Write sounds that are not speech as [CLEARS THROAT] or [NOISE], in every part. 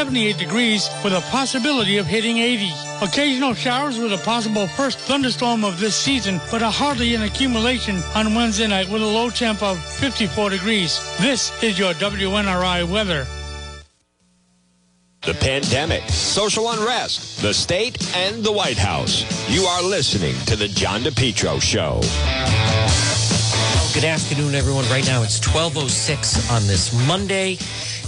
78 degrees with a possibility of hitting 80. Occasional showers with a possible first thunderstorm of this season, but a hardly an accumulation on Wednesday night with a low temp of 54 degrees. This is your WNRI weather. The pandemic, social unrest, the state, and the White House. You are listening to The John DePetro Show. Good afternoon, everyone. Right now it's 12.06 on this Monday.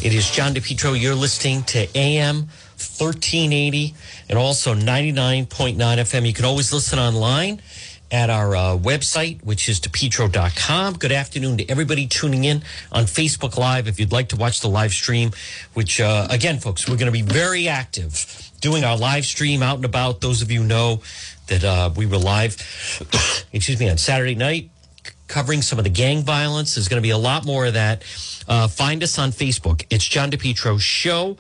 It is John DePetro. You're listening to AM 1380 and also 99.9 FM. You can always listen online at our uh, website, which is depetro.com. Good afternoon to everybody tuning in on Facebook Live. If you'd like to watch the live stream, which, uh, again, folks, we're going to be very active doing our live stream out and about. Those of you know that uh, we were live, [COUGHS] excuse me, on Saturday night covering some of the gang violence. There's going to be a lot more of that. Uh, find us on Facebook. It's John DePetro Show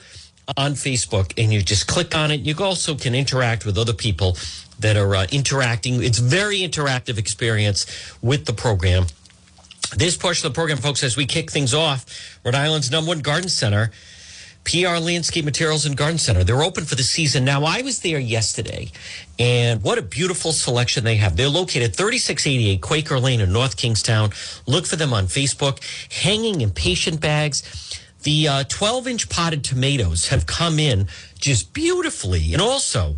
on Facebook, and you just click on it. You also can interact with other people that are uh, interacting. It's very interactive experience with the program. This portion of the program, folks, as we kick things off, Rhode Island's number one garden center, PR Landscape Materials and Garden Center. They're open for the season. Now, I was there yesterday, and what a beautiful selection they have. They're located 3688 Quaker Lane in North Kingstown. Look for them on Facebook, hanging impatiens bags. The 12 uh, inch potted tomatoes have come in just beautifully. And also,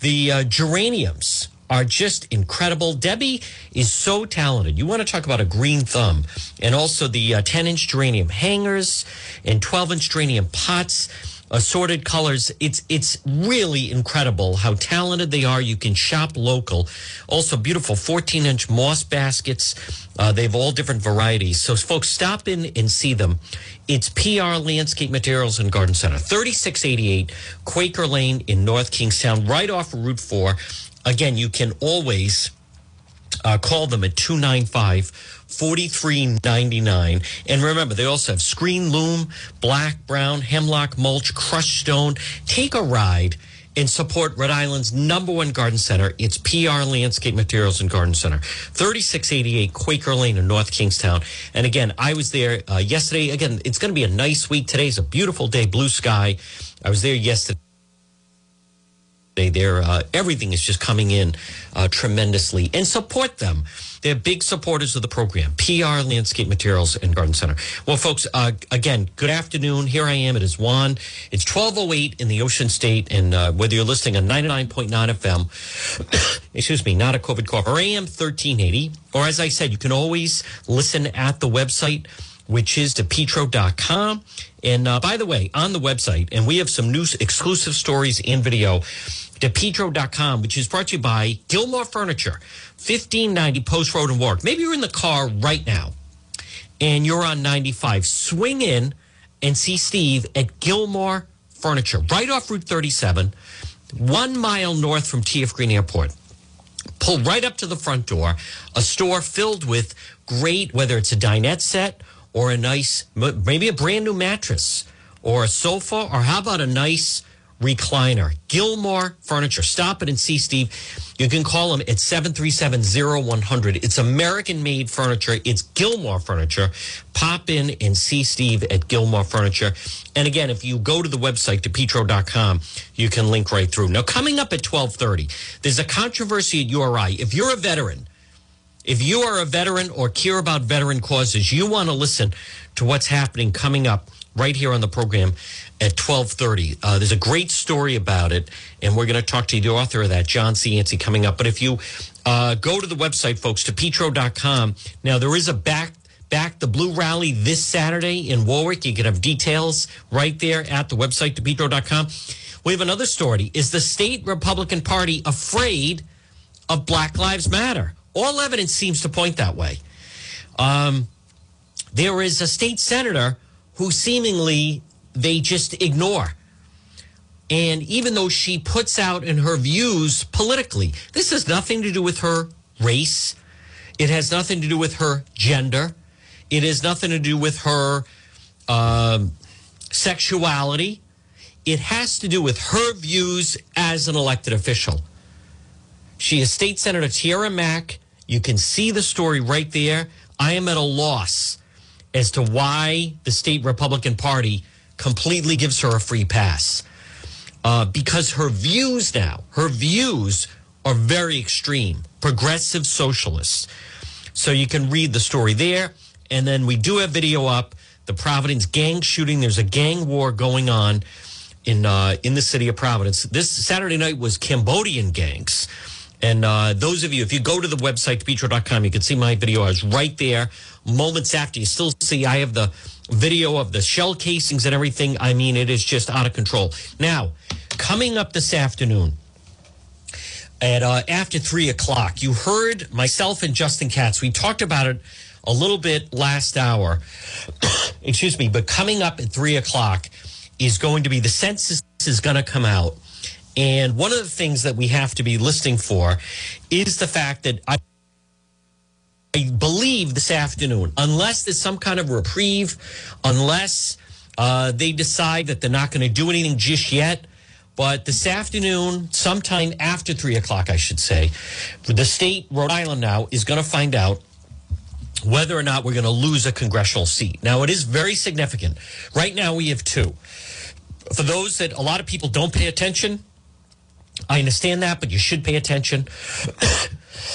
the uh, geraniums are just incredible. Debbie is so talented. You want to talk about a green thumb. And also the uh, 10 inch geranium hangers and 12 inch geranium pots, assorted colors. It's, it's really incredible how talented they are. You can shop local. Also, beautiful 14 inch moss baskets. Uh, they have all different varieties. So, folks, stop in and see them. It's PR Landscape Materials and Garden Center, 3688 Quaker Lane in North Kingstown, right off Route 4 again, you can always uh, call them at 295 4399. And remember, they also have screen loam, black, brown, hemlock, mulch, crushed stone. Take a ride and support Rhode Island's number one garden center. It's PR Landscape Materials and Garden Center, 3688 Quaker Lane in North Kingstown. And again, I was there uh, yesterday. Again, it's going to be a nice week. Today's a beautiful day, blue sky. I was there yesterday. They, they're uh, everything is just coming in uh, tremendously and support them. They're big supporters of the program. PR Landscape Materials and Garden Center. Well, folks, uh, again, good afternoon. Here I am. It is Juan. It's twelve oh eight in the Ocean State, and uh, whether you're listening on ninety nine point nine FM, [COUGHS] excuse me, not a COVID cough, or AM thirteen eighty, or as I said, you can always listen at the website which is depetro.com. And uh, by the way, on the website, and we have some new exclusive stories in video, depetro.com, which is brought to you by Gilmore Furniture, 1590 Post Road in Warwick. Maybe you're in the car right now and you're on 95. Swing in and see Steve at Gilmore Furniture, right off Route 37, one mile north from TF Green Airport. Pull right up to the front door, a store filled with great, whether it's a dinette set or a nice, maybe a brand new mattress or a sofa, or how about a nice recliner? Gilmore Furniture. Stop it and see Steve. You can call him at 737-0100. It's American made furniture. It's Gilmore Furniture. Pop in and see Steve at Gilmore Furniture. And again, if you go to the website, depetro.com, you can link right through. Now, coming up at 1230, there's a controversy at URI. If you're a veteran, if you are a veteran or care about veteran causes, you want to listen to what's happening coming up right here on the program at 1230. Uh, there's a great story about it, and we're going to talk to the author of that, John Cianci, coming up. But if you uh, go to the website, folks, depetro.com, now there is a back back the blue rally this Saturday in Warwick. You can have details right there at the website, depetro.com. We have another story. Is the state Republican Party afraid of Black Lives Matter? All evidence seems to point that way. Um, there is a state senator who seemingly they just ignore. And even though she puts out in her views politically, this has nothing to do with her race. It has nothing to do with her gender. It has nothing to do with her um, sexuality. It has to do with her views as an elected official. She is State Senator Tiara Mack. You can see the story right there. I am at a loss as to why the state Republican Party completely gives her a free pass uh, because her views now, her views are very extreme, progressive socialists. So you can read the story there. And then we do have video up the Providence gang shooting. There's a gang war going on in uh, in the city of Providence. This Saturday night was Cambodian gangs. And uh, those of you, if you go to the website, depetro.com, you can see my video. I was right there moments after. You still see I have the video of the shell casings and everything. I mean, it is just out of control. Now, coming up this afternoon, at uh, after three o'clock. You heard myself and Justin Katz. We talked about it a little bit last hour. [COUGHS] Excuse me, but coming up at three o'clock is going to be the census is going to come out. And one of the things that we have to be listening for is the fact that I, I believe this afternoon, unless there's some kind of reprieve, unless uh, they decide that they're not going to do anything just yet, but this afternoon, sometime after three o'clock, I should say, the state, Rhode Island now, is going to find out whether or not we're going to lose a congressional seat. Now, it is very significant. Right now, we have two. For those that a lot of people don't pay attention, I understand that, but you should pay attention.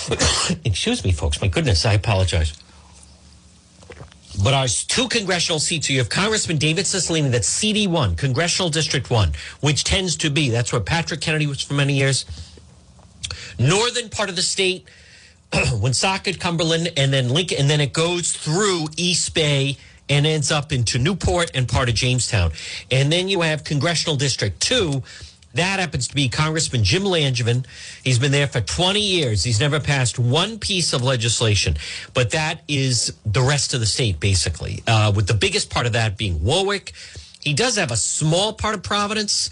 [COUGHS] Excuse me, folks. My goodness, I apologize. But our two congressional seats, you have Congressman David Cicilline, that's CD1, Congressional District 1, which tends to be, that's where Patrick Kennedy was for many years. Northern part of the state, [COUGHS] Woonsocket, Cumberland, and then Lincoln, and then it goes through East Bay and ends up into Newport and part of Jamestown. And then you have Congressional District 2, that happens to be Congressman Jim Langevin. He's been there for 20 years. He's never passed one piece of legislation, but that is the rest of the state, basically, uh, with the biggest part of that being Warwick. He does have a small part of Providence,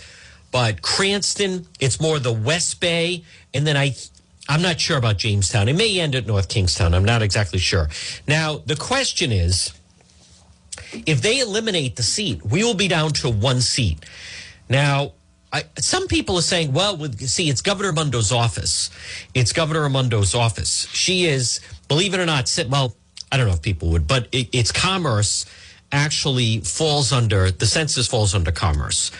but Cranston, it's more the West Bay. And then I, I'm not sure about Jamestown. It may end at North Kingstown. I'm not exactly sure. Now, the question is if they eliminate the seat, we will be down to one seat. Now, I, some people are saying, well, with, see, it's Governor Mundo's office. It's Governor Mundo's office. She is, believe it or not, sit, well, I don't know if people would, but it, it's commerce actually falls under the census falls under commerce.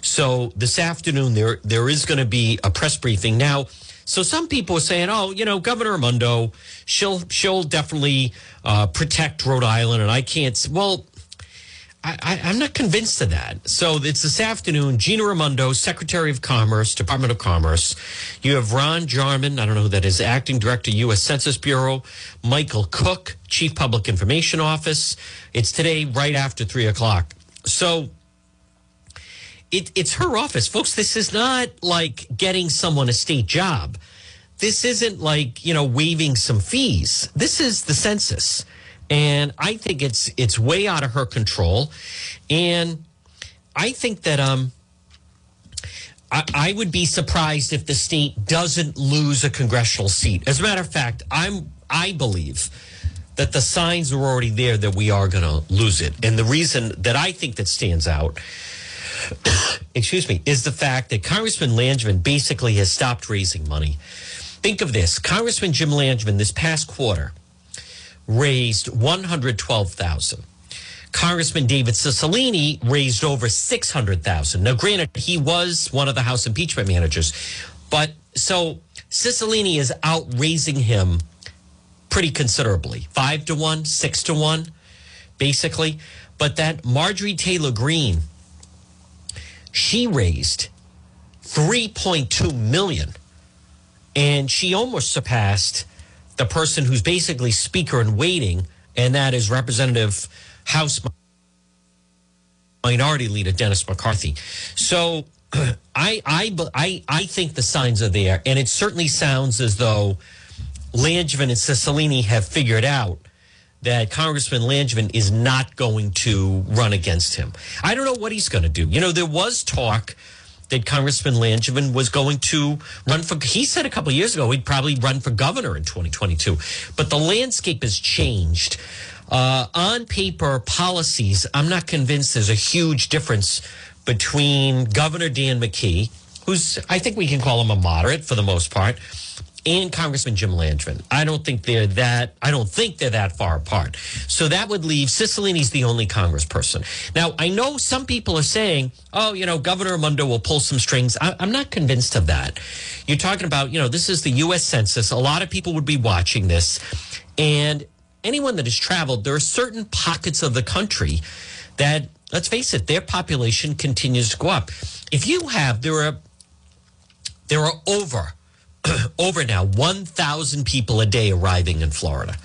So this afternoon there there is going to be a press briefing now. So some people are saying, "Oh, you know, Governor Raimondo, she'll she'll definitely uh, protect Rhode Island," and I can't. Well, I, am not convinced of that. So it's this afternoon. Gina Raimondo, Secretary of Commerce, Department of Commerce. You have Ron Jarmin, I don't know who that is, Acting Director, U.S. Census Bureau. Michael Cook, Chief Public Information Office. It's today, right after three o'clock. So it, it's her office, folks. This is not like getting someone a state job. This isn't like you know waiving some fees. This is the census and I think it's it's way out of her control. And I think that um, I, I would be surprised if the state doesn't lose a congressional seat. As a matter of fact, I'm I believe that the signs are already there that we are going to lose it. And the reason that I think that stands out, [COUGHS] excuse me, is the fact that Congressman Langevin basically has stopped raising money. Think of this Congressman Jim Langevin this past quarter raised 112,000. Congressman David Cicilline raised over 600,000. Now, granted, he was one of the House impeachment managers, but so Cicilline is out raising him pretty considerably five to one, six to one, basically. But that Marjorie Taylor Greene, she raised 3.2 million and she almost surpassed the person who's basically speaker in waiting, and that is Representative House Minority Leader Dennis McCarthy. So [CLEARS THROAT] I, I, I, I think the signs are there, and it certainly sounds as though Langevin and Cicilline have figured out that Congressman Langevin is not going to run against him. I don't know what he's going to do. You know, there was talk that Congressman Langevin was going to run for. He said a couple years ago he'd probably run for governor in 2022, but the landscape has changed. Uh, on paper, policies, I'm not convinced there's a huge difference between Governor Dan McKee, who's I think we can call him a moderate for the most part, and Congressman Jim Langevin. I don't think they're that. I don't think they're that far apart. So that would leave Cicilline's the only Congressperson. Now I know some people are saying, "Oh, you know, Governor Raimondo will pull some strings." I, I'm not convinced of that. You're talking about, you know, this is the U.S. Census. A lot of people would be watching this, and anyone that has traveled, there are certain pockets of the country that, let's face it, their population continues to go up. If you have, there are there are over [CLEARS THROAT] over now 1,000 people a day arriving in Florida.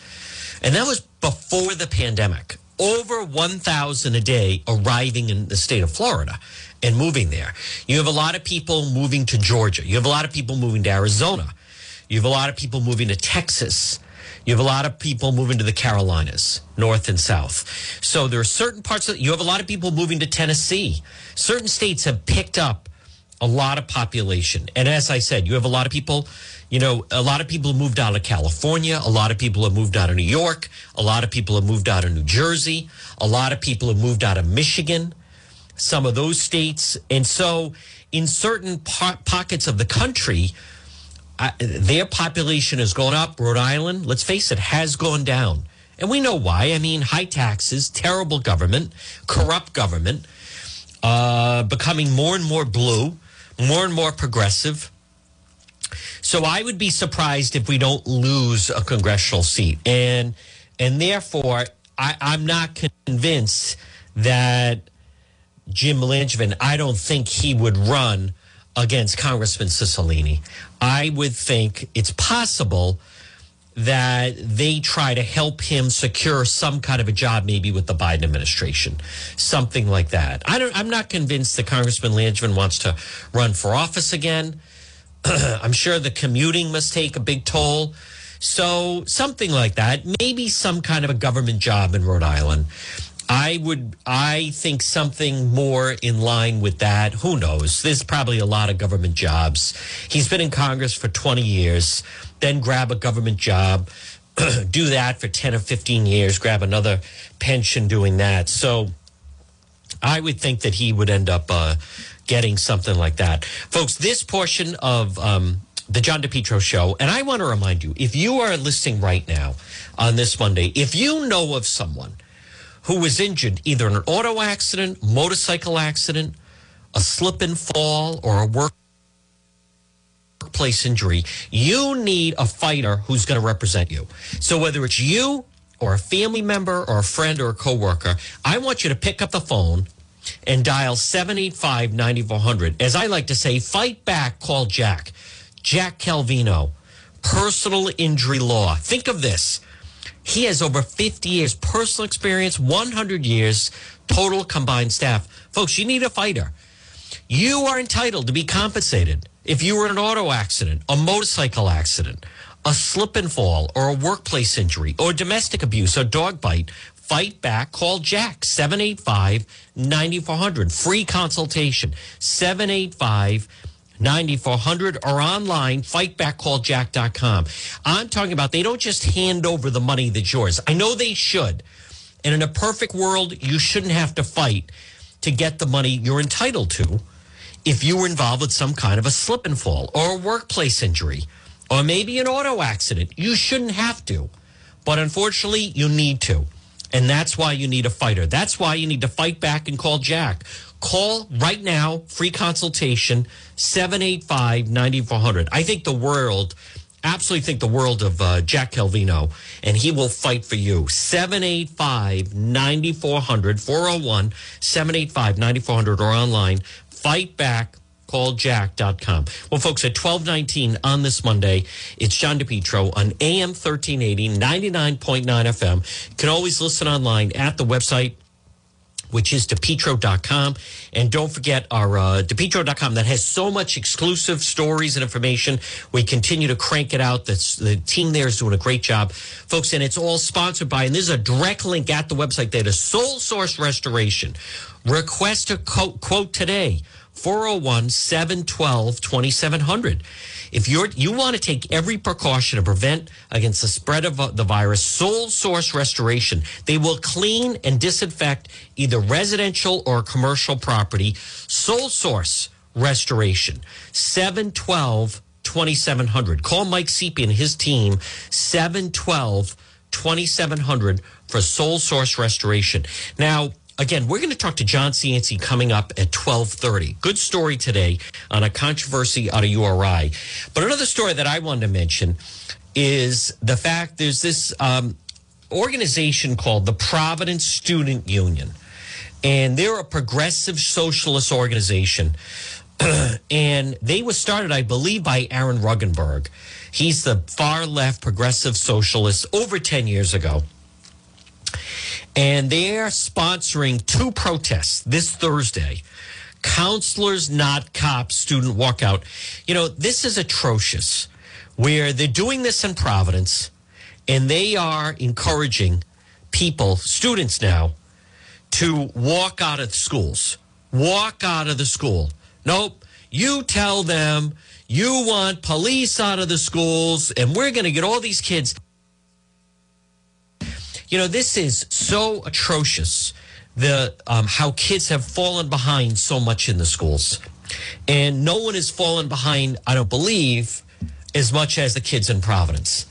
And that was before the pandemic. Over 1,000 a day arriving in the state of Florida and moving there. You have a lot of people moving to Georgia. You have a lot of people moving to Arizona. You have a lot of people moving to Texas. You have a lot of people moving to the Carolinas, north and south. So there are certain parts of you have a lot of people moving to Tennessee. Certain states have picked up a lot of population. And as I said, you have a lot of people, you know, a lot of people moved out of California. A lot of people have moved out of New York. A lot of people have moved out of New Jersey. A lot of people have moved out of Michigan, some of those states. And so in certain po- pockets of the country, their population has gone up. Rhode Island, let's face it, has gone down. And we know why. I mean, high taxes, terrible government, corrupt government, uh, becoming more and more blue more and more progressive. So I would be surprised if we don't lose a congressional seat, and and therefore I, I'm not convinced that Jim Langevin. I don't think he would run against Congressman Cicilline. I would think it's possible that they try to help him secure some kind of a job, maybe with the Biden administration, something like that. I don't. I'm not convinced that Congressman Langevin wants to run for office again. [CLEARS THROAT] I'm sure the commuting must take a big toll. So something like that, maybe some kind of a government job in Rhode Island. I would, I think something more in line with that. Who knows? There's probably a lot of government jobs. He's been in Congress for 20 years then grab a government job, [CLEARS THROAT] do that for 10 or 15 years, grab another pension doing that. So I would think that he would end up uh, getting something like that. Folks, this portion of um, the John DePetro show, and I want to remind you if you are listening right now on this Monday, if you know of someone who was injured either in an auto accident, motorcycle accident, a slip and fall, or a workplace injury, you need a fighter who's going to represent you. So whether it's you or a family member or a friend or a coworker, I want you to pick up the phone and dial 785 9400. As I like to say, fight back, call Jack. Jack Calvino, personal injury law. Think of this. He has over 50 years personal experience, 100 years total combined staff. Folks, you need a fighter. You are entitled to be compensated. If you were in an auto accident, a motorcycle accident, a slip and fall, or a workplace injury, or domestic abuse, or dog bite, fight back. Call Jack 785 9400. Free consultation 785 9400 or online fightbackcalljack.com. I'm talking about they don't just hand over the money that's yours. I know they should. And in a perfect world, you shouldn't have to fight to get the money you're entitled to if you were involved with some kind of a slip and fall or a workplace injury or maybe an auto accident. You shouldn't have to, but unfortunately, you need to. And that's why you need a fighter. That's why you need to fight back and call Jack. Call right now, free consultation, 785 9400. I think the world, absolutely think the world of uh, Jack Calvino, and he will fight for you. 785 9400, 401 785 9400, or online fightbackcalljack.com. Well, folks, at 1219 on this Monday, it's John DePetro on AM 1380, 99.9 FM. You can always listen online at the website which is depetro.com. And don't forget our uh, depetro.com that has so much exclusive stories and information. We continue to crank it out. That's, the team there is doing a great job. Folks, and it's all sponsored by, and there's a direct link at the website there to Soul Source Restoration. Request a quote, quote today 401 712 2700. If you're you want to take every precaution to prevent against the spread of uh, the virus, Soul Source Restoration, they will clean and disinfect either residential or commercial property. Soul Source Restoration, 712 2700. Call Mike Seepy and his team 712 2700 for Soul Source Restoration. Now, again, we're going to talk to John Cianci coming up at 1230. Good story today on a controversy out of URI. But another story that I wanted to mention is the fact there's this um, organization called the Providence Student Union. And they're a progressive socialist organization. [CLEARS THROAT] and they were started, I believe, by Aaron Regunberg. He's the far left progressive socialist over 10 years ago. And they're sponsoring two protests this Thursday. Counselors Not Cops student walkout. You know, this is atrocious where they're doing this in Providence and they are encouraging people, students now, to walk out of the schools. Walk out of the school. Nope. You tell them you want police out of the schools and we're going to get all these kids. You know, this is so atrocious. The um, how kids have fallen behind so much in the schools, and no one has fallen behind. I don't believe as much as the kids in Providence.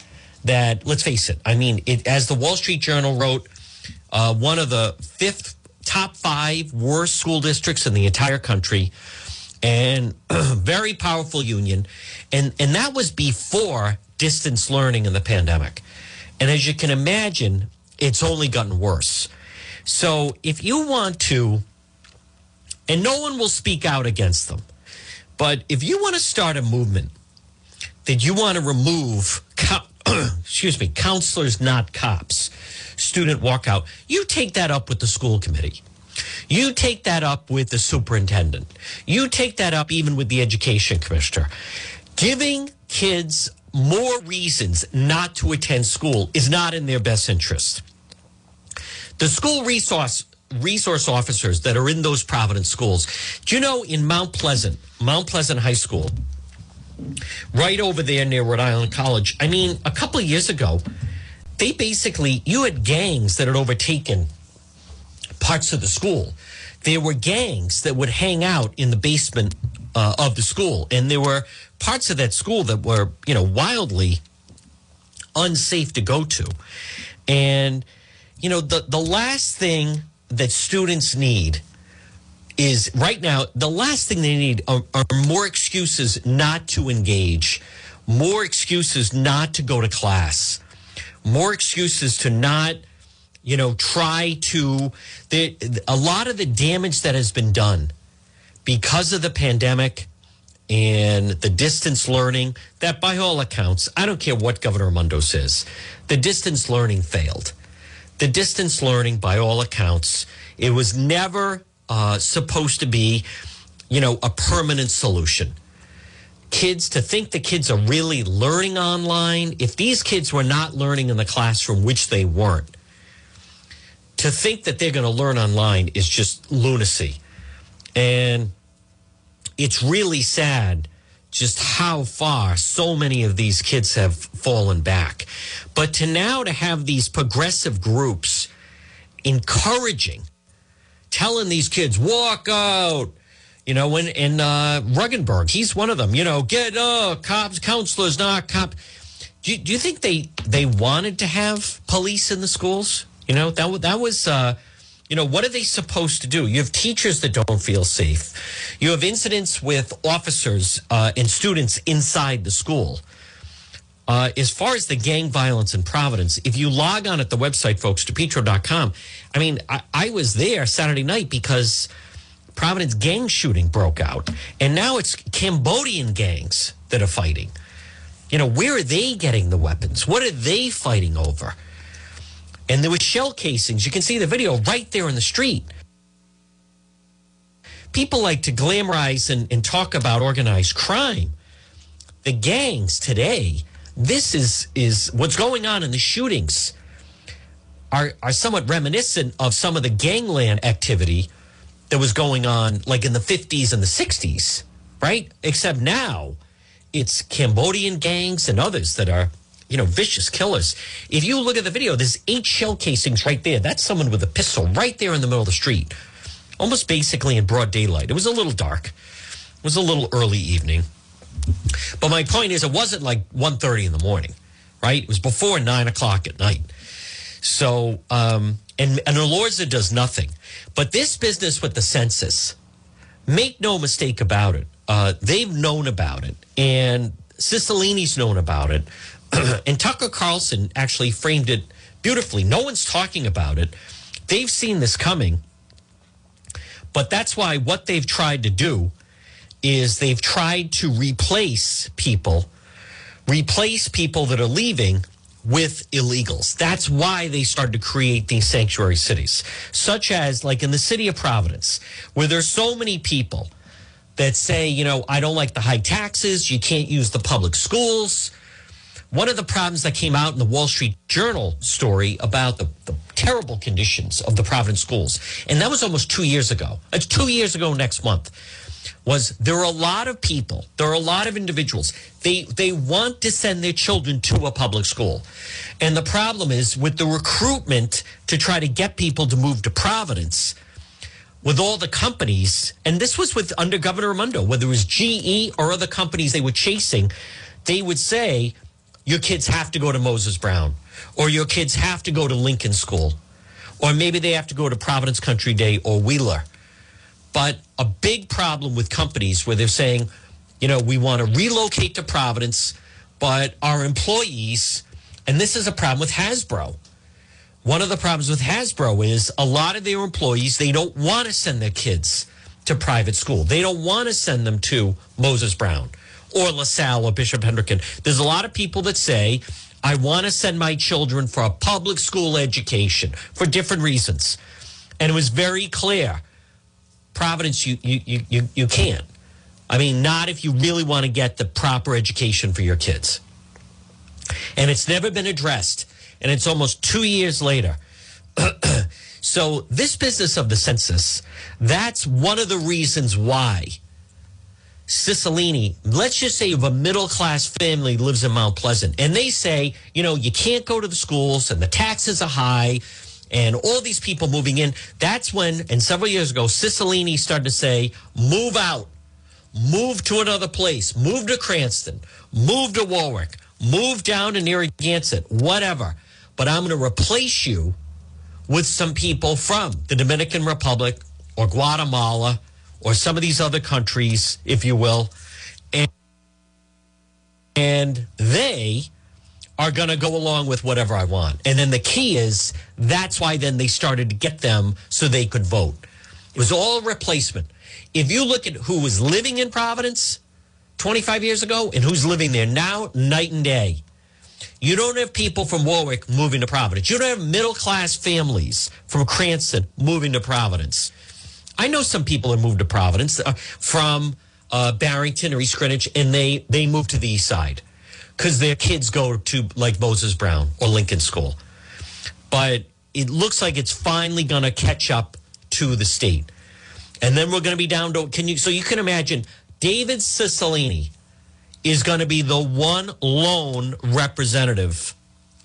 That let's face it. I mean, it, as the Wall Street Journal wrote, uh, one of the fifth top five worst school districts in the entire country, and [CLEARS THROAT] very powerful union, and and that was before distance learning in the pandemic. And as you can imagine, it's only gotten worse. So if you want to, and no one will speak out against them, but if you want to start a movement that you want to remove, [CLEARS THROAT] excuse me, counselors, not cops, student walkout, you take that up with the school committee. You take that up with the superintendent. You take that up even with the education commissioner. Giving kids more reasons not to attend school is not in their best interest. The school resource resource officers that are in those Providence schools. Do you know in Mount Pleasant, Mount Pleasant High School, right over there near Rhode Island College. I mean, a couple of years ago, they basically you had gangs that had overtaken parts of the school. There were gangs that would hang out in the basement uh, of the school, and there were parts of that school that were, you know, wildly unsafe to go to. And you know, the the last thing that students need is right now the last thing they need are, are, more excuses not to engage, more excuses not to go to class, more excuses to not, you know, try to. The, a lot of the damage that has been done because of the pandemic and the distance learning that by all accounts i don't care what governor raimondo says the distance learning failed the distance learning by all accounts it was never uh, supposed to be, you know, a permanent solution. Kids to think the kids are really learning online. If these kids were not learning in the classroom, which they weren't, to think that they're going to learn online is just lunacy. And it's really sad just how far so many of these kids have fallen back. But to now to have these progressive groups encouraging telling these kids, walk out. You know, when in uh, Regunberg, he's one of them. You know, get uh, cops, counselors, not cop. Do you, do you think they they wanted to have police in the schools? You know, that that was. Uh, you know, what are they supposed to do? You have teachers that don't feel safe. You have incidents with officers uh, and students inside the school. Uh, as far as the gang violence in Providence, if you log on at the website, folks, depetro.com, I mean, I, I was there Saturday night because Providence gang shooting broke out. And now it's Cambodian gangs that are fighting. You know, where are they getting the weapons? What are they fighting over? And there were shell casings. You can see the video right there in the street. People like to glamorize and, and talk about organized crime. The gangs today this is is what's going on in the shootings are are somewhat reminiscent of some of the gangland activity that was going on like in the 50s and the 60s, right? Except now it's Cambodian gangs and others that are, you know, vicious killers. If you look at the video, there's eight shell casings right there. That's someone with a pistol right there in the middle of the street, almost basically in broad daylight. It was a little dark. It was a little early evening. But my point is, it wasn't like 1.30 in the morning, right? It was before 9 o'clock at night. So, um, and, and Elorza does nothing. But this business with the census, make no mistake about it, uh, they've known about it. And Cicilline's known about it. [CLEARS THROAT] and Tucker Carlson actually framed it beautifully. No one's talking about it. They've seen this coming. But that's why what they've tried to do is they've tried to replace people, replace people that are leaving with illegals. That's why they started to create these sanctuary cities, such as like in the city of Providence, where there's so many people that say, you know, I don't like the high taxes, you can't use the public schools. One of the problems that came out in the Wall Street Journal story about the, the terrible conditions of the Providence schools, and that was almost two years ago. It's two years ago next month was there are a lot of people, there are a lot of individuals. They they want to send their children to a public school. And the problem is with the recruitment to try to get people to move to Providence with all the companies, and this was with under Governor Raimondo, whether it was GE or other companies they were chasing, they would say, Your kids have to go to Moses Brown, or your kids have to go to Lincoln School, or maybe they have to go to Providence Country Day or Wheeler but a big problem with companies where they're saying, you know, we want to relocate to Providence, but our employees, and this is a problem with Hasbro. One of the problems with Hasbro is a lot of their employees, they don't want to send their kids to private school. They don't want to send them to Moses Brown or LaSalle or Bishop Hendricken. There's a lot of people that say, I want to send my children for a public school education for different reasons. And it was very clear Providence, you, you, you, you can't. I mean, not if you really want to get the proper education for your kids. And it's never been addressed. And it's almost two years later. [CLEARS THROAT] so, this business of the census, that's one of the reasons why Cicilline, let's just say have a middle class family lives in Mount Pleasant, and they say, you know, you can't go to the schools and the taxes are high and all these people moving in. That's when, and several years ago, Cicilline started to say, move out, move to another place, move to Cranston, move to Warwick, move down to Narragansett, whatever. But I'm going to replace you with some people from the Dominican Republic or Guatemala or some of these other countries, if you will. And, and they are going to go along with whatever I want. And then the key is that's why then they started to get them so they could vote. It was all replacement. If you look at who was living in Providence 25 years ago and who's living there now, night and day. You don't have people from Warwick moving to Providence. You don't have middle class families from Cranston moving to Providence. I know some people have moved to Providence uh, from uh, Barrington or East Greenwich, and they they moved to the east side because their kids go to like Moses Brown or Lincoln School. But it looks like it's finally going to catch up to the state. And then we're going to be down to, can you, so you can imagine David Cicilline is going to be the one lone representative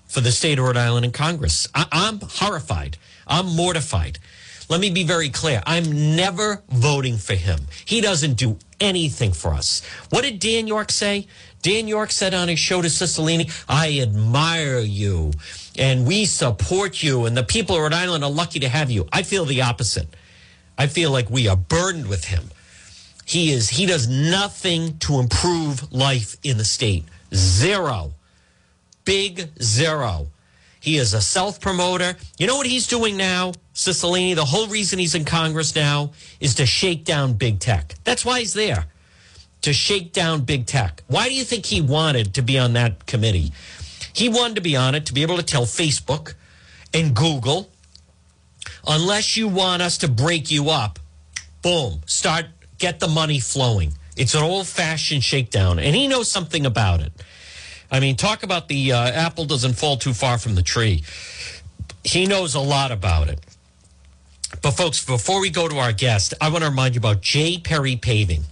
for the state of Rhode Island in Congress. I, I'm horrified. I'm mortified. Let me be very clear. I'm never voting for him. He doesn't do anything for us. What did Dan Yorke say? Dan Yorke said on his show to Cicilline, I admire you and we support you, and the people of Rhode Island are lucky to have you. I feel the opposite. I feel like we are burdened with him. He is he does nothing to improve life in the state. Zero. Big zero. He is a self promoter. You know what he's doing now, Cicilline? The whole reason he's in Congress now is to shake down big tech. That's why he's there to shake down big tech. Why do you think he wanted to be on that committee? He wanted to be on it to be able to tell Facebook and Google, unless you want us to break you up, boom, start, get the money flowing. It's an old fashioned shakedown, and he knows something about it. I mean, talk about the uh, apple doesn't fall too far from the tree. He knows a lot about it. But, folks, before we go to our guest, I want to remind you about J. Perry Paving.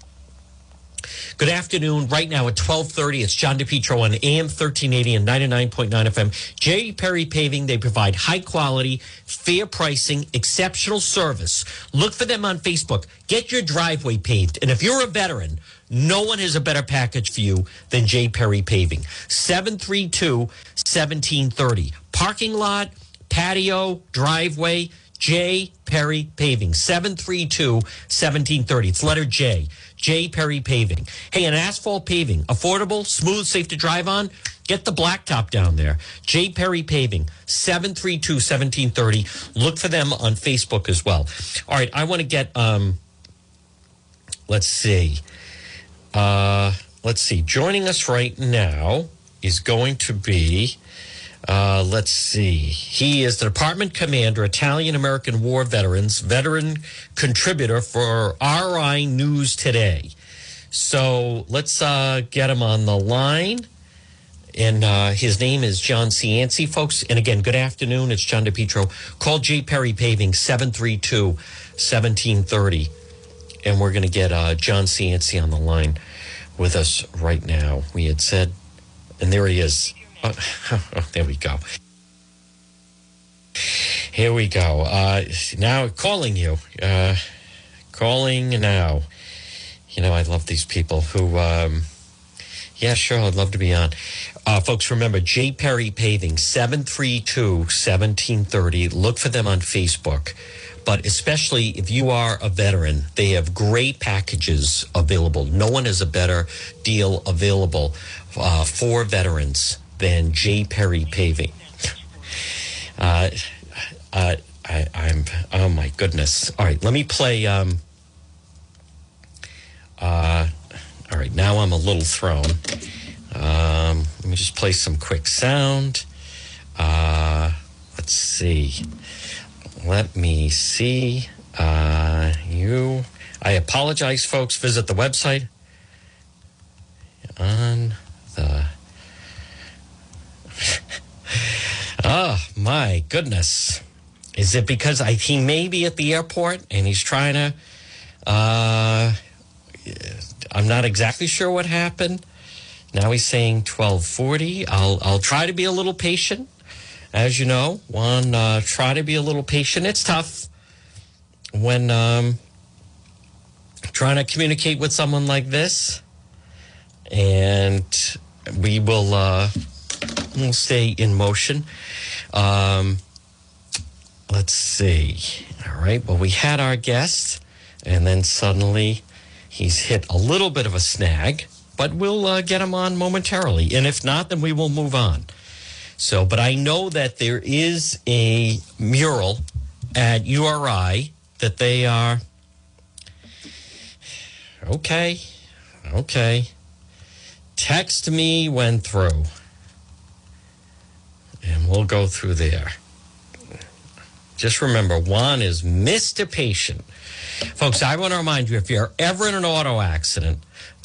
Good afternoon. Right now at 1230, it's John DePetro on AM 1380 and 99.9 FM. J. Perry Paving, they provide high quality, fair pricing, exceptional service. Look for them on Facebook. Get your driveway paved. And if you're a veteran, No one has a better package for you than J. Perry Paving. 732 1730. Parking lot, patio, driveway, J. Perry Paving. 732 1730. It's letter J. J. Perry Paving. Hey, an asphalt paving, affordable, smooth, safe to drive on. Get the blacktop down there. J. Perry Paving, 732 1730. Look for them on Facebook as well. All right, I want to get, um, let's see. Uh, let's see. Joining us right now is going to be, uh, let's see. He is the department commander, Italian American War Veterans, veteran contributor for RI News Today. So let's uh, get him on the line. And uh, his name is John Cianci, folks. And again, good afternoon. It's John DePetro. Call J. Perry Paving, 732 1730 and we're going to get uh, John Cianci on the line with us right now. We had said, and there he is. Oh, [LAUGHS] there we go. Here we go. Uh, now calling you, uh, calling now. You know, I love these people who. Um, yeah, sure. I'd love to be on. Uh, folks, remember J. Perry Paving, 732 1730. Look for them on Facebook but especially if you are a veteran, they have great packages available. No one has a better deal available uh, for veterans than J. Perry Paving. Uh, uh, I, am oh my goodness. All right, let me play. Um, uh, all right, now I'm a little thrown. Um, let me just play some quick sound. Uh, let's see let me see. Uh, you, I apologize, folks. Visit the website on the. [LAUGHS] oh my goodness! Is it because I, he may be at the airport and he's trying to? Uh, I'm not exactly sure what happened. Now he's saying 1240. I'll I'll try to be a little patient as you know, one, uh, try to be a little patient. It's tough when um, trying to communicate with someone like this. And we will uh, we'll stay in motion. Um, let's see. All right. Well, we had our guest, and then suddenly he's hit a little bit of a snag, but we'll uh, get him on momentarily. And if not, then we will move on. So, but I know that there is a mural at URI that they are. Okay. Okay. Text me when through. And we'll go through there. Just remember, Juan is Mr. Patient. Folks, I want to remind you if you're ever in an auto accident,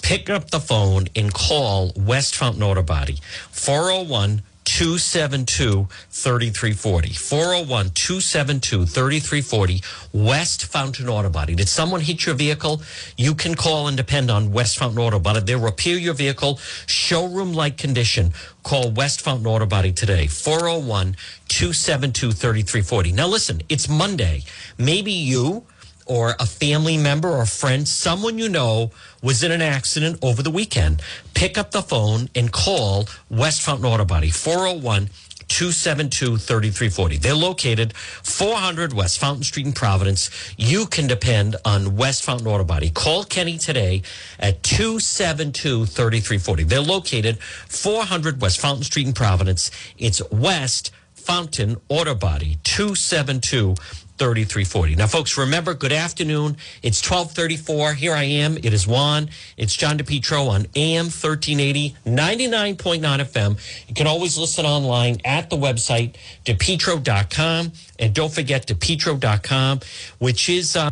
pick up the phone and call West Fountain Auto Body, 401 272 3340. 401 272 3340. West Fountain Auto Body. Did someone hit your vehicle? You can call and depend on West Fountain Auto Body. They'll repair your vehicle, showroom like condition. Call West Fountain Auto Body today. 401 272 3340. Now, listen, it's Monday. Maybe you or a family member or friend, someone you know was in an accident over the weekend, pick up the phone and call West Fountain Auto Body, 401 272 3340. They're located 400 West Fountain Street in Providence. You can depend on West Fountain Auto Body. Call Kenny today at 272 3340. They're located 400 West Fountain Street in Providence. It's West Fountain Auto Body, 272 3340. Now, folks, remember, good afternoon. It's 1234. Here I am. It is Juan. It's John DePetro on AM 1380, 99.9 FM. You can always listen online at the website, depetro.com. And don't forget depetro.com, which is, uh,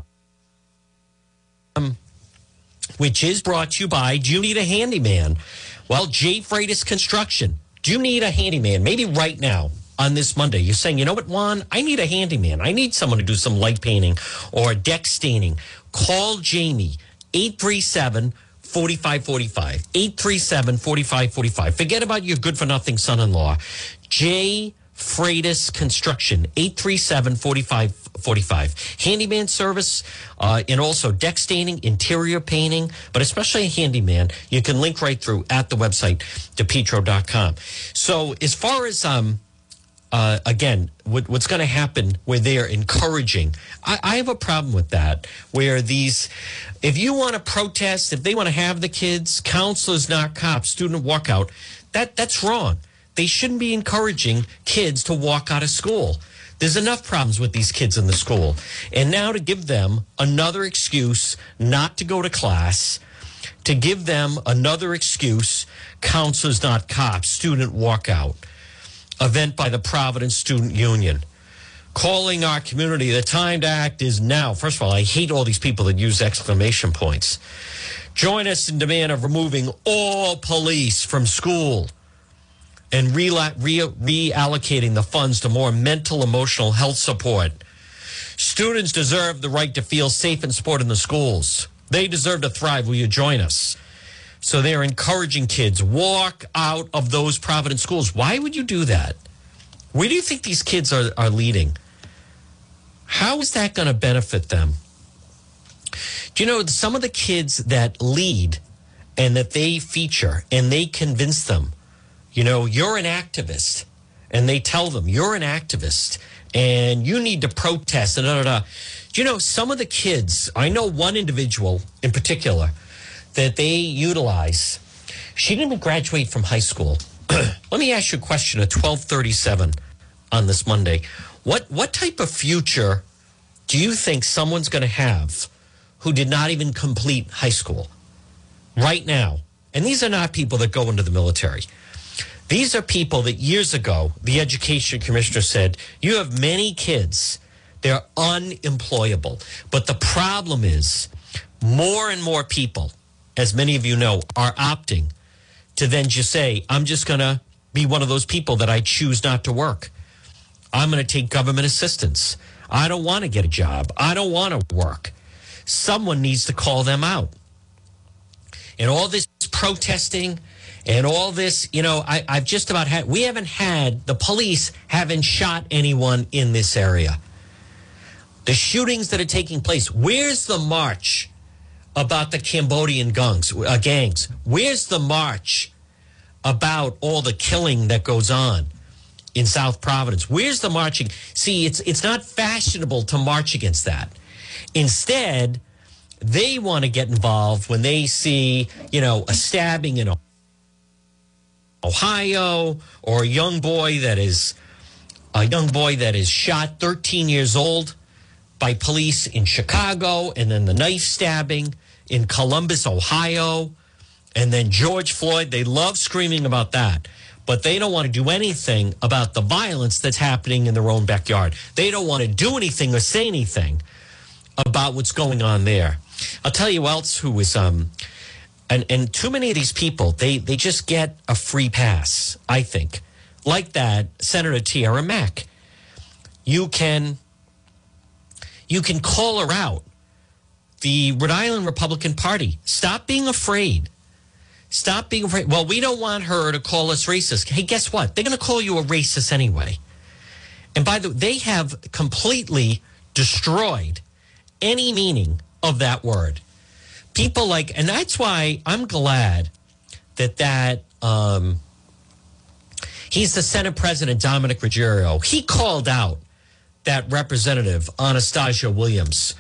um, which is brought to you by, do you need a handyman? Well, J. Freitas Construction. Do you need a handyman? Maybe right now on this Monday. You're saying, you know what, Juan? I need a handyman. I need someone to do some light painting or deck staining. Call Jamie, 837 4545. 837 4545. Forget about your good for nothing son in law. J. Freitas Construction, 837 4545. Handyman service uh, and also deck staining, interior painting, but especially a handyman. You can link right through at the website, depetro.com. So, as far as, um, uh, again, what, what's going to happen where they're encouraging, I, I have a problem with that. Where these, if you want to protest, if they want to have the kids, counselors, not cops, student walkout, that that's wrong. They shouldn't be encouraging kids to walk out of school. There's enough problems with these kids in the school. And now to give them another excuse not to go to class, to give them another excuse, counselors, not cops, student walkout, event by the Providence Student Union. Calling our community, the time to act is now. First of all, I hate all these people that use exclamation points. Join us in demand of removing all police from school and re- re- reallocating the funds to more mental emotional health support. Students deserve the right to feel safe and supported in the schools. They deserve to thrive. Will you join us? So they're encouraging kids walk out of those Providence schools. Why would you do that? Where do you think these kids are, are leading? How is that going to benefit them? Do you know some of the kids that lead and that they feature and they convince them you know, you're an activist. And they tell them, you're an activist and you need to protest. And da, da, da. Do you know, some of the kids, I know one individual in particular that they utilize. She didn't even graduate from high school. [CLEARS THROAT] Let me ask you a question at 1237 on this Monday. What, what type of future do you think someone's going to have who did not even complete high school right now? And these are not people that go into the military. These are people that years ago, the education commissioner said, you have many kids. They're unemployable. But the problem is more and more people, as many of you know, are opting to then just say, I'm just going to be one of those people that I choose not to work. I'm going to take government assistance. I don't want to get a job. I don't want to work. Someone needs to call them out. And all this protesting, and all this, you know, I, I've just about had, we haven't had, the police haven't shot anyone in this area. The shootings that are taking place, where's the march about the Cambodian gangs? Uh, gangs? Where's the march about all the killing that goes on in South Providence? Where's the marching? See, it's, it's not fashionable to march against that. Instead, they want to get involved when they see, you know, a stabbing in Ohio or a young boy that is a young boy that is shot 13 years old by police in Chicago and then the knife stabbing in Columbus, Ohio, and then George Floyd. They love screaming about that, but they don't want to do anything about the violence that's happening in their own backyard. They don't want to do anything or say anything about what's going on there. I'll tell you else who was um, and and too many of these people they they just get a free pass i think like that senator tiara mack you can you can call her out the rhode island republican party. Stop being afraid. Stop being afraid. Well we don't want her to call us racist. Hey guess what? They're going to call you a racist anyway. And by the way they have completely destroyed any meaning of that word. People like, and that's why I'm glad that that um, he's the Senate President Dominic Ruggerio. He called out that Representative Anastasia Williams,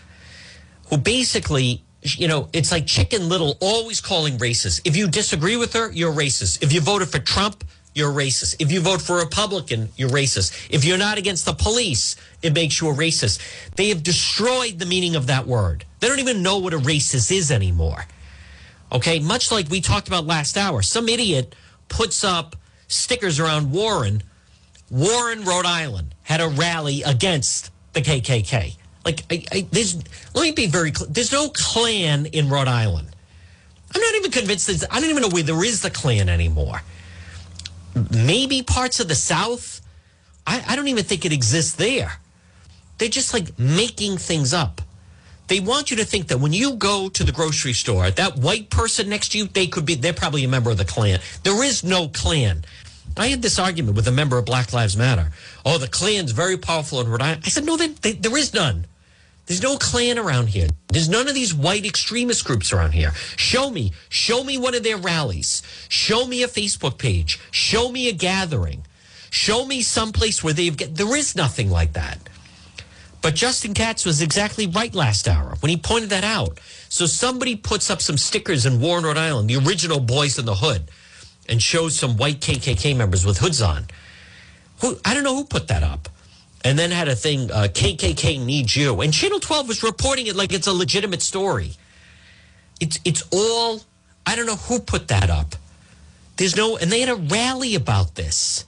who basically, you know, it's like Chicken Little always calling racist. If you disagree with her, you're racist. If you voted for Trump, you're racist. If you vote for Republican, you're racist. If you're not against the police, it makes you a racist. They have destroyed the meaning of that word. They don't even know what a racist is anymore. Okay, much like we talked about last hour, some idiot puts up stickers around Warren. Warren, Rhode Island, had a rally against the KKK. Like, I, I, there's, let me be very clear. There's no Klan in Rhode Island. I'm not even convinced. That, I don't even know where there is the Klan anymore maybe parts of the South. I, I don't even think it exists there. They're just like making things up. They want you to think that when you go to the grocery store, that white person next to you, they could be, they're probably a member of the Klan. There is no Klan. I had this argument with a member of Black Lives Matter. Oh, the Klan's very powerful in Rhode Island. I said, no, they, they, there is none. There's no Klan around here. There's none of these white extremist groups around here. Show me, show me one of their rallies. Show me a Facebook page. Show me a gathering. Show me someplace where they've get. There is nothing like that. But Justin Katz was exactly right last hour when he pointed that out. So somebody puts up some stickers in Warren, Rhode Island, the original Boys in the Hood, and shows some white KKK members with hoods on. Who I don't know who put that up and then had a thing uh, KKK needs you, and Channel 12 was reporting it like it's a legitimate story. It's it's all I don't know who put that up. There's no, and they had a rally about this,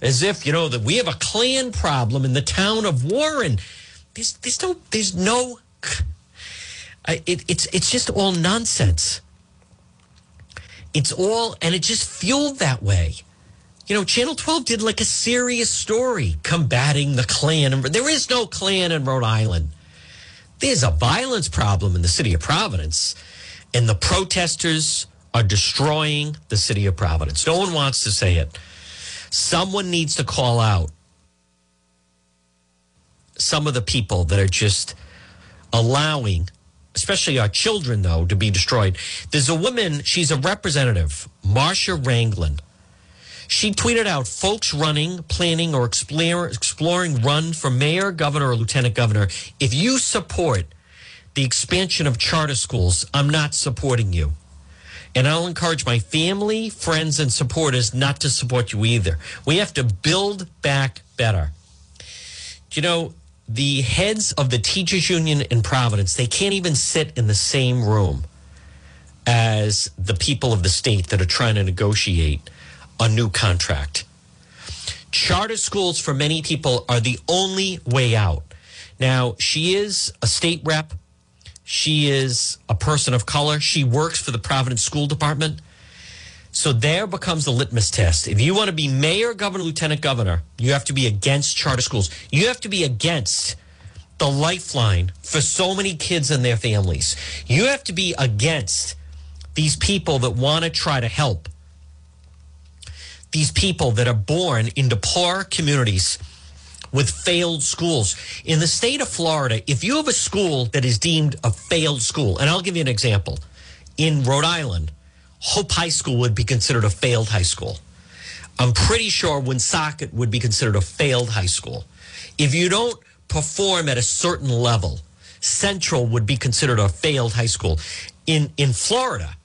as if you know that we have a Klan problem in the town of Warren. There's there's no there's no. It, it's it's just all nonsense. It's all, and it just fueled that way you know, Channel 12 did like a serious story combating the Klan. There is no Klan in Rhode Island. There's a violence problem in the city of Providence, and the protesters are destroying the city of Providence. No one wants to say it. Someone needs to call out some of the people that are just allowing, especially our children, though, to be destroyed. There's a woman, she's a representative, Marcia Ranglin she tweeted out folks running, planning, or explore, exploring run for mayor, governor, or lieutenant governor. If you support the expansion of charter schools, I'm not supporting you. And I'll encourage my family, friends, and supporters not to support you either. We have to build back better. You know, the heads of the teachers union in Providence, they can't even sit in the same room as the people of the state that are trying to negotiate a new contract. Charter schools for many people are the only way out. Now, she is a state rep. She is a person of color. She works for the Providence School Department. So there becomes the litmus test. If you want to be mayor, governor, lieutenant governor, you have to be against charter schools. You have to be against the lifeline for so many kids and their families. You have to be against these people that want to try to help these people that are born into poor communities with failed schools. In the state of Florida, if you have a school that is deemed a failed school, and I'll give you an example. In Rhode Island, Hope High School would be considered a failed high school. I'm pretty sure Woonsocket would be considered a failed high school. If you don't perform at a certain level, Central would be considered a failed high school. In in Florida,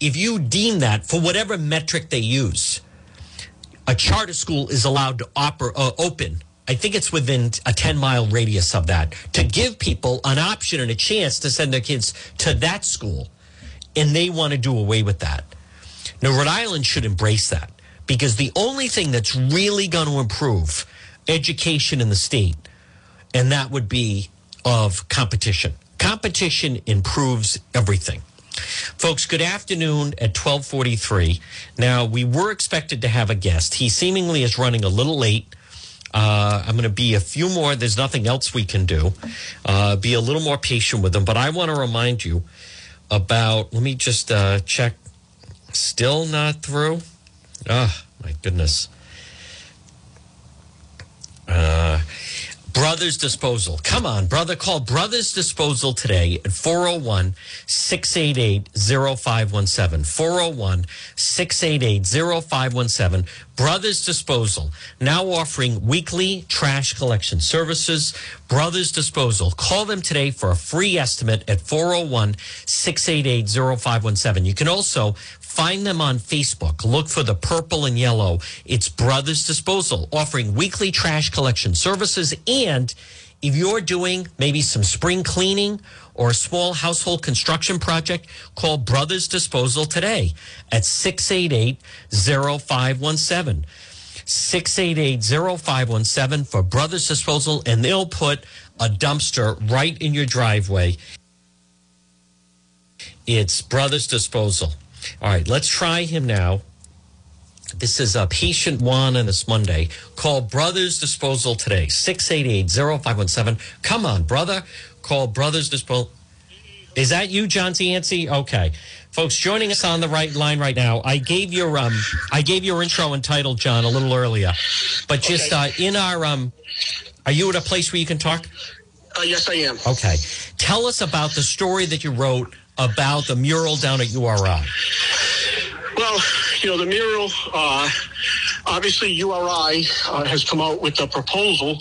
if you deem that for whatever metric they use, a charter school is allowed to oper, uh, open. I think it's within a 10 mile radius of that to give people an option and a chance to send their kids to that school. And they want to do away with that. Now, Rhode Island should embrace that because the only thing that's really going to improve education in the state, and that would be of competition. Competition improves everything. Folks, good afternoon at 1243. Now, we were expected to have a guest. He seemingly is running a little late. Uh, I'm going to be a few more. There's nothing else we can do. Uh, be a little more patient with him. But I want to remind you about, let me just uh, check. Still not through? Oh, my goodness. Uh, Brothers Disposal. Come on, brother. Call Brothers Disposal today at 401 688 0517. 401 688 0517. Brothers Disposal, now offering weekly trash collection services. Brothers Disposal. Call them today for a free estimate at 401 688 0517. You can also Find them on Facebook. Look for the purple and yellow. It's Brothers Disposal, offering weekly trash collection services. And if you're doing maybe some spring cleaning or a small household construction project, call Brothers Disposal today at 688 0517. 688 0517 for Brothers Disposal, and they'll put a dumpster right in your driveway. It's Brothers Disposal. All right, let's try him now. This is a patient one on this Monday. Call Brothers Disposal today, 688 0517. Come on, brother. Call Brothers Disposal. Is that you, John Cianci? Okay. Folks, joining us on the right line right now. I gave your um I gave your intro and title, John, a little earlier. But just uh, in our um are you at a place where you can talk? Uh, yes, I am. Okay. Tell us about the story that you wrote about the mural down at URI. Well, you know, the mural, uh, obviously URI uh, has come out with a proposal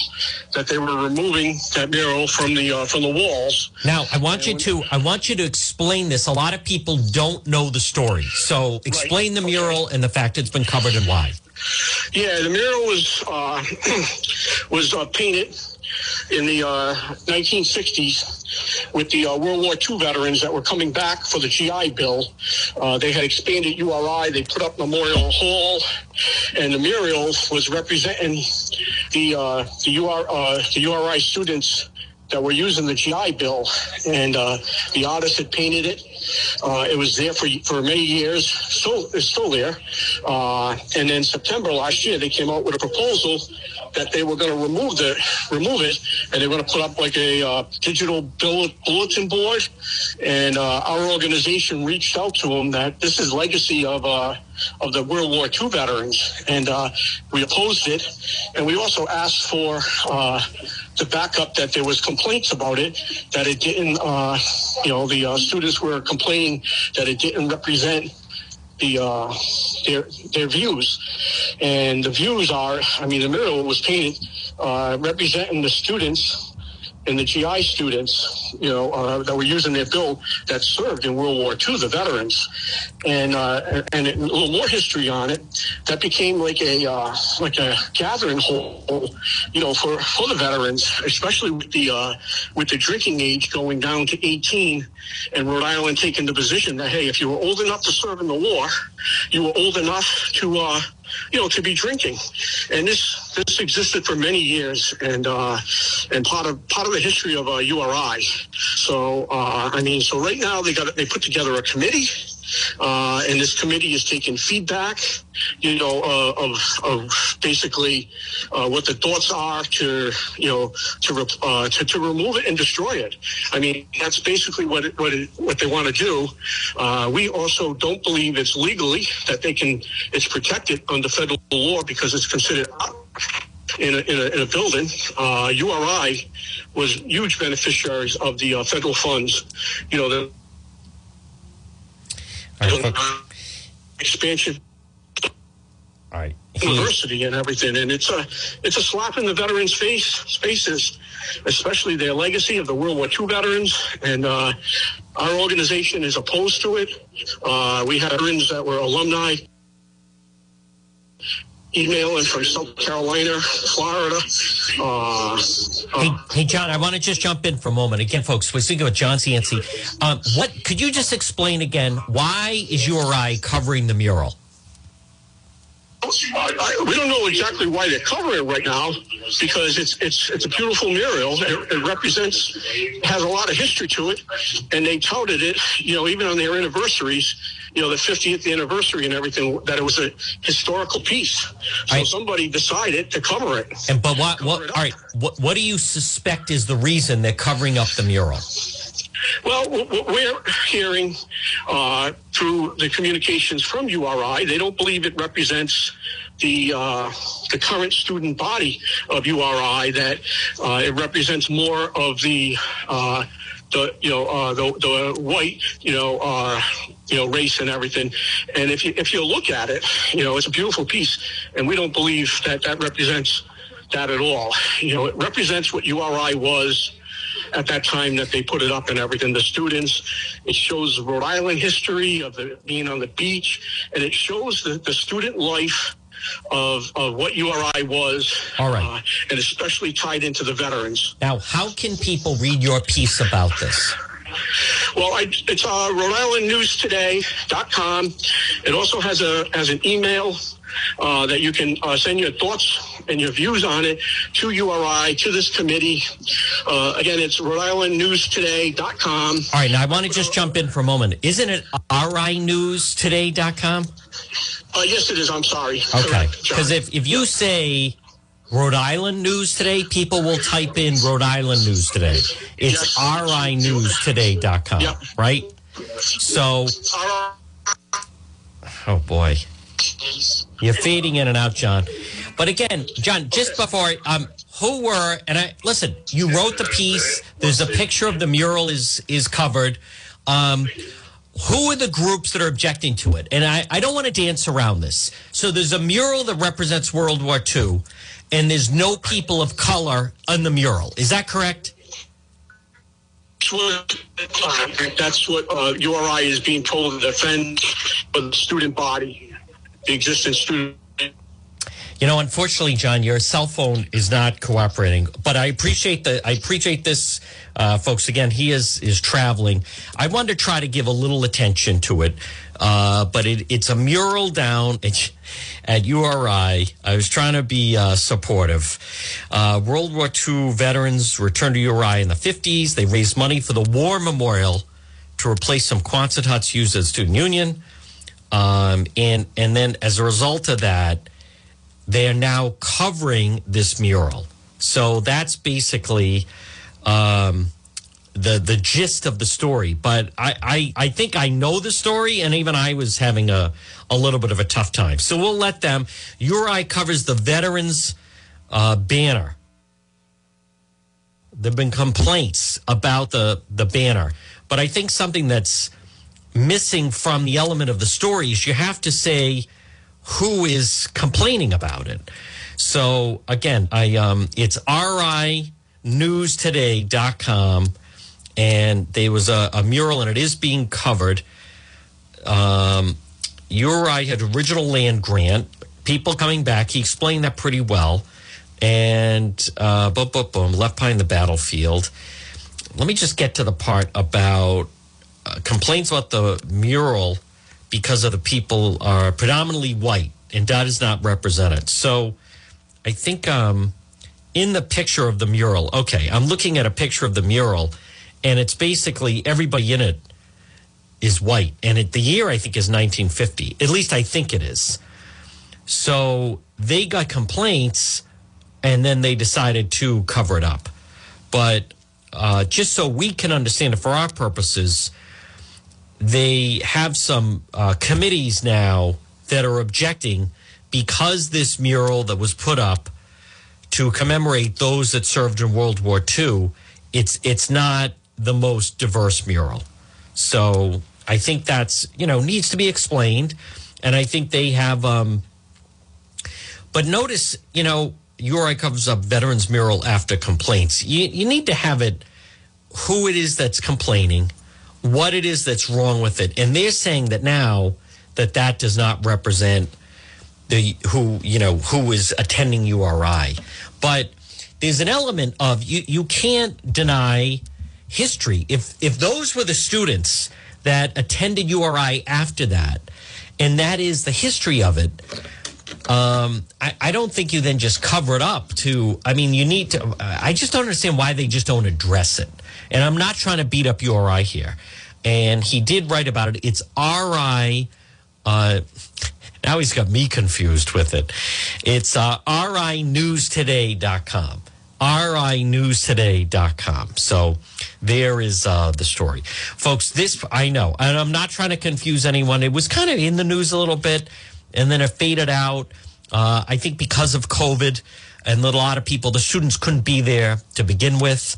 that they were removing that mural from the uh, from the walls. Now, I want you to I want you to explain this. A lot of people don't know the story. So, explain the mural and the fact it's been covered and why. Yeah, the mural was uh, [CLEARS THROAT] was uh, painted in the uh, 1960s with the uh, World War II veterans that were coming back for the GI Bill. Uh, they had expanded URI. They put up Memorial Hall, and the mural was representing the uh, the, UR, uh, the URI students that were using the GI Bill, and uh, the artist had painted it. Uh, it was there for for many years. Still, it's still there. Uh, and then September last year, they came out with a proposal that they were going to remove the remove it, and they were going to put up like a uh, digital bill, bulletin board. And uh, our organization reached out to them that this is legacy of uh, of the World War II veterans, and uh, we opposed it. And we also asked for the backup that there was complaints about it, that it didn't, you know, the students were complaining that it didn't represent the uh, their their views, and the views are, I mean, the mural was painted uh, representing the students and the GI students, you know, uh, that were using their bill that served in World War II, the veterans, and uh, and a little more history on it. That became like a uh, like a gathering hole, you know, for for the veterans, especially with the uh, with the drinking age going down to 18, and Rhode Island taking the position that hey, if you were old enough to serve in the war, you were old enough to uh, you know, to be drinking. And this this existed for many years, and uh, and part of part of the history of uh, URI. So uh, I mean, so right now they got they put together a committee. Uh, and this committee is taking feedback, you know, uh, of, of basically uh, what the thoughts are to, you know, to, uh, to to remove it and destroy it. I mean, that's basically what it, what it, what they want to do. Uh, we also don't believe it's legally that they can. It's protected under federal law because it's considered in a, in a, in a building. Uh, URI was huge beneficiaries of the uh, federal funds. You know, right, folks. expansion All right. University and everything, and it's a it's a slap in the veterans' face spaces, especially their legacy of the World War II veterans. And uh, our organization is opposed to it. Uh, we had veterans that were alumni emailing from South Carolina, Florida. Uh, Hey, uh, hey, John, I want to just jump in for a moment. Again, folks, we're speaking with John Cianci. Um, what could you just explain again? Why is URI covering the mural? I, I, we don't know exactly why they're covering it right now because it's it's it's a beautiful mural. It, it represents has a lot of history to it, and they touted it. You know, even on their anniversaries, you know, the 50th anniversary and everything, that it was a historical piece. So I- somebody decided to cover it. And but what? What? All right. What? What do you suspect is the reason they're covering up the mural? Well, what what we're hearing uh, through the communications from URI, they don't believe it represents the uh, the current student body of URI. That uh, it represents more of the uh, the you know uh, the the white you know uh, you know race and everything. And if you if you look at it, you know it's a beautiful piece, and we don't believe that that represents that at all. You know, it represents what URI was at that time that they put it up and everything. The students, it shows Rhode Island history of the, being on the beach, and it shows the, the student life of, of what URI was. All right. uh, and especially tied into the veterans. Now, how can people read your piece about this? Well, I, it's uh, Rhode Island News Today.com. It also has a has an email uh, that you can uh, send your thoughts and your views on it to URI to this committee. Uh, again, it's Rhode Island News Today.com. All right. Now, I want to just jump in for a moment. Isn't it rinewstoday.com? Uh, yes, it is. I'm sorry. Okay. Because if, if you say Rhode Island news today, people will type in Rhode Island news today. It's Yes. rinewstoday.com, Yep. right? So, oh boy. You're fading in and out, John. But again, John, just before um who were and I listen, you wrote the piece, there's a picture of the mural is is covered. Um who are the groups that are objecting to it? And I, I don't want to dance around this. So there's a mural that represents World War II, and there's no people of color on the mural. Is that correct? That's what, uh, that's what uh, URI is being told to defend for the student body, the existing student. You know, unfortunately, John, your cell phone is not cooperating. But I appreciate the I appreciate this, uh, folks. Again, he is is traveling. I wanted to try to give a little attention to it, uh, but it, it's a mural down at, at URI. I was trying to be uh, supportive. Uh, World War II veterans returned to URI in the fifties. They raised money for the War Memorial to replace some Quonset huts used as student union, um, and and then as a result of that they are now covering this mural. So that's basically um, the the gist of the story. But I, I I think I know the story, and even I was having a a little bit of a tough time. So we'll let them. URI covers the veterans uh, banner. There've been complaints about the the banner, but I think something that's missing from the element of the story is you have to say who is complaining about it. So again, I um, it's rinewstoday.com and there was a, a mural and it is being covered. Um, URI had original land grant, people coming back. He explained that pretty well. And uh, boom, boom, boom, left behind the battlefield. Let me just get to the part about uh, complaints about the mural because of the people are predominantly white and that is not represented. So I think um, in the picture of the mural, okay, I'm looking at a picture of the mural and it's basically everybody in it is white. And it, the year I think is 1950. At least I think it is. So they got complaints and then they decided to cover it up. But uh, just so we can understand it for our purposes, they have some uh, committees now that are objecting because this mural that was put up to commemorate those that served in World War II, it's it's not the most diverse mural. So I think that's you know needs to be explained, and I think they have. Um, but notice, you know, URI covers up veterans mural after complaints. You you need to have it who it is that's complaining, what it is that's wrong with it, and they're saying that now that that does not represent the who you know who is attending URI, but there's an element of you you can't deny history if if those were the students that attended URI after that, and that is the history of it. Um, I, I don't think you then just cover it up to. I mean, you need to. I just don't understand why they just don't address it. And I'm not trying to beat up URI here. And he did write about it. It's RI. Uh, [LAUGHS] now he's got me confused with it. It's uh, rinewstoday.com. rinewstoday.com. So there is uh, the story. Folks, this, I know, and I'm not trying to confuse anyone. It was kind of in the news a little bit, and then it faded out. Uh, I think because of COVID, and a lot of people, the students couldn't be there to begin with.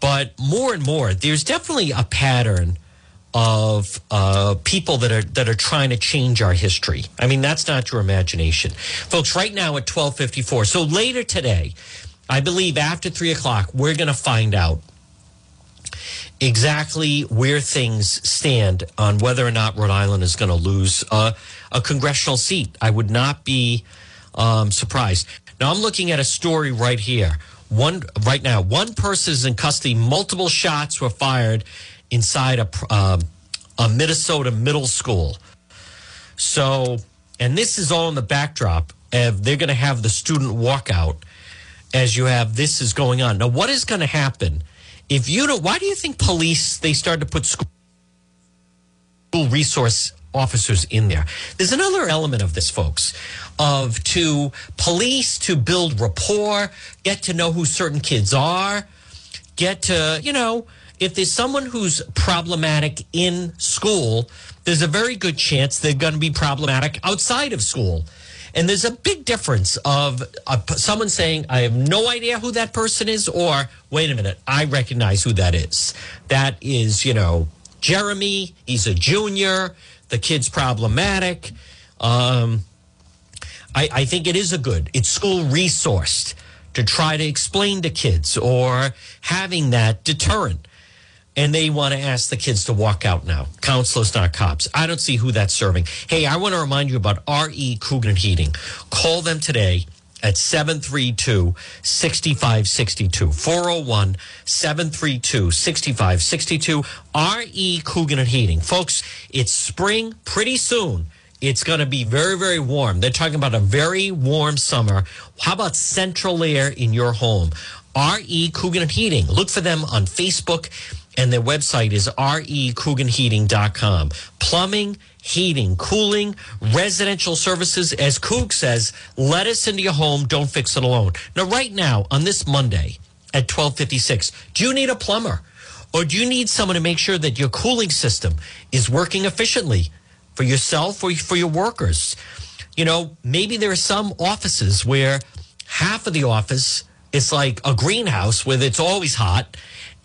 But more and more, there's definitely a pattern of uh, people that are that are trying to change our history. I mean, that's not your imagination, folks. Right now at twelve fifty four. So later today, I believe after three o'clock, we're going to find out exactly where things stand on whether or not Rhode Island is going to lose a, a congressional seat. I would not be um, surprised. Now I'm looking at a story right here. One right now, one person is in custody. Multiple shots were fired inside a um, a Minnesota middle school. So, and this is all in the backdrop of they're going to have the student walkout as you have this is going on. Now, what is going to happen if you don't? Why do you think police they start to put school resource officers in there. There's another element of this, folks, of to police to build rapport, get to know who certain kids are, get to, you know, if there's someone who's problematic in school, there's a very good chance they're going to be problematic outside of school. And there's a big difference of uh, someone saying, I have no idea who that person is, or wait a minute, I recognize who that is. That is, you know, Jeremy, he's a junior, the kid's problematic. Um, I, I think it is a good, it's school resourced to try to explain to kids or having that deterrent and they want to ask the kids to walk out now. Counselors, not cops. I don't see who that's serving. Hey, I want to remind you about R.E. Coogan Heating. Call them today at 732 6562. 401 732 6562. R.E. Coogan and Heating. Folks, it's spring pretty soon. It's going to be very, very warm. They're talking about a very warm summer. How about central air in your home? R.E. Coogan and Heating. Look for them on Facebook and their website is recooganheating.com. Plumbing, heating, cooling, residential services. As Coog says, let us into your home. Don't fix it alone. Now, right now, on this Monday at 1256, do you need a plumber? Or do you need someone to make sure that your cooling system is working efficiently for yourself or for your workers? You know, maybe there are some offices where half of the office is like a greenhouse where it's always hot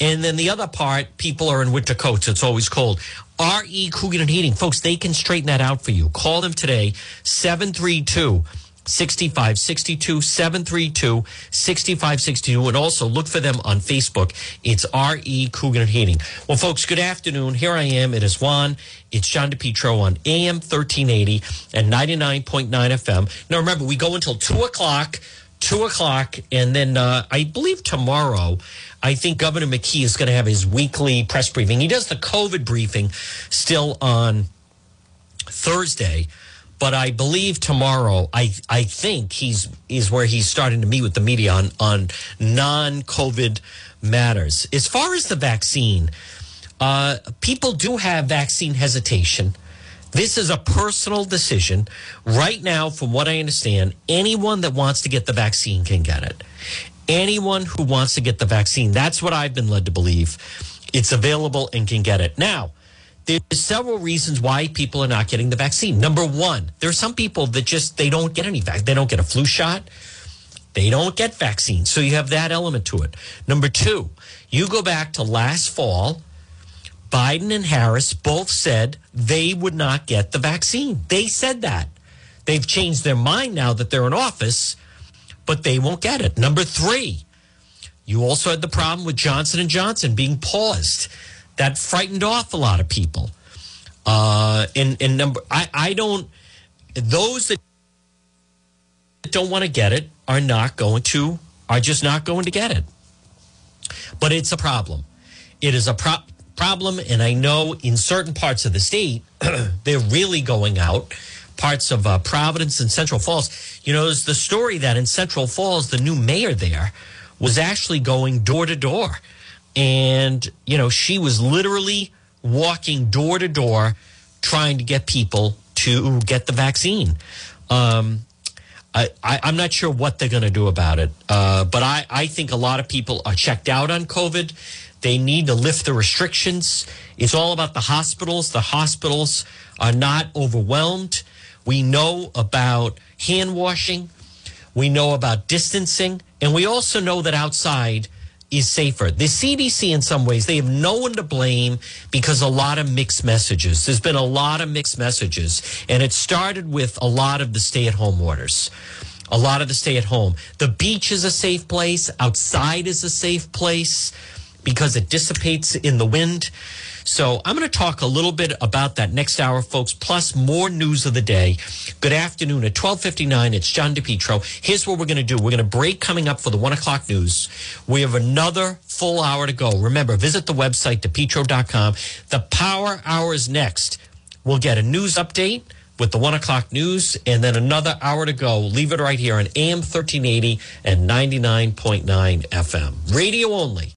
and then the other part, people are in winter coats. It's always cold. R.E. Coogan and Heating. Folks, they can straighten that out for you. Call them today, 732 6562 732 6562 and also look for them on Facebook. It's R.E. Coogan and Heating. Well, folks, good afternoon. Here I am. It is Juan. It's John DePetro on AM 1380 and 99.9 FM. Now, remember, we go until 2 o'clock, 2 o'clock, and then uh, I believe tomorrow I think Governor McKee is going to have his weekly press briefing. He does the COVID briefing still on Thursday, but I believe tomorrow. I I think he's is where he's starting to meet with the media on on non COVID matters. As far as the vaccine, uh, people do have vaccine hesitation. This is a personal decision. Right now, from what I understand, anyone that wants to get the vaccine can get it anyone who wants to get the vaccine. That's what I've been led to believe. It's available and can get it. Now, there's several reasons why people are not getting the vaccine. Number one, there are some people that just they don't get any vaccine. They don't get a flu shot. They don't get vaccines. So you have that element to it. Number two, you go back to last fall. Biden and Harris both said they would not get the vaccine. They said that. They've changed their mind now that they're in office but they won't get it. Number three, you also had the problem with Johnson and Johnson being paused. That frightened off a lot of people. Uh, and, and number, I, I don't, those that don't want to get it are not going to, are just not going to get it. But it's a problem. It is a pro- problem. And I know in certain parts of the state, [CLEARS THROAT] they're really going out parts of uh, Providence and Central Falls. You know, there's the story that in Central Falls, the new mayor there was actually going door to door. And, you know, she was literally walking door to door trying to get people to get the vaccine. Um, I, am not sure what they're going to do about it, uh, but I, I think a lot of people are checked out on COVID. They need to lift the restrictions. It's all about the hospitals. The hospitals are not overwhelmed. We know about hand washing. We know about distancing. And we also know that outside is safer. The CDC, in some ways, they have no one to blame because a lot of mixed messages. There's been a lot of mixed messages. And it started with a lot of the stay at home orders. A lot of the stay at home. The beach is a safe place. Outside is a safe place because it dissipates in the wind. So I'm going to talk a little bit about that next hour, folks, plus more news of the day. Good afternoon at 1259. It's John DePetro. Here's what we're going to do. We're going to break coming up for the one o'clock news. We have another full hour to go. Remember, visit the website, depetro.com. The power hour is next. We'll get a news update with the one o'clock news and then another hour to go. Leave it right here on AM 1380 and 99.9 FM. Radio only.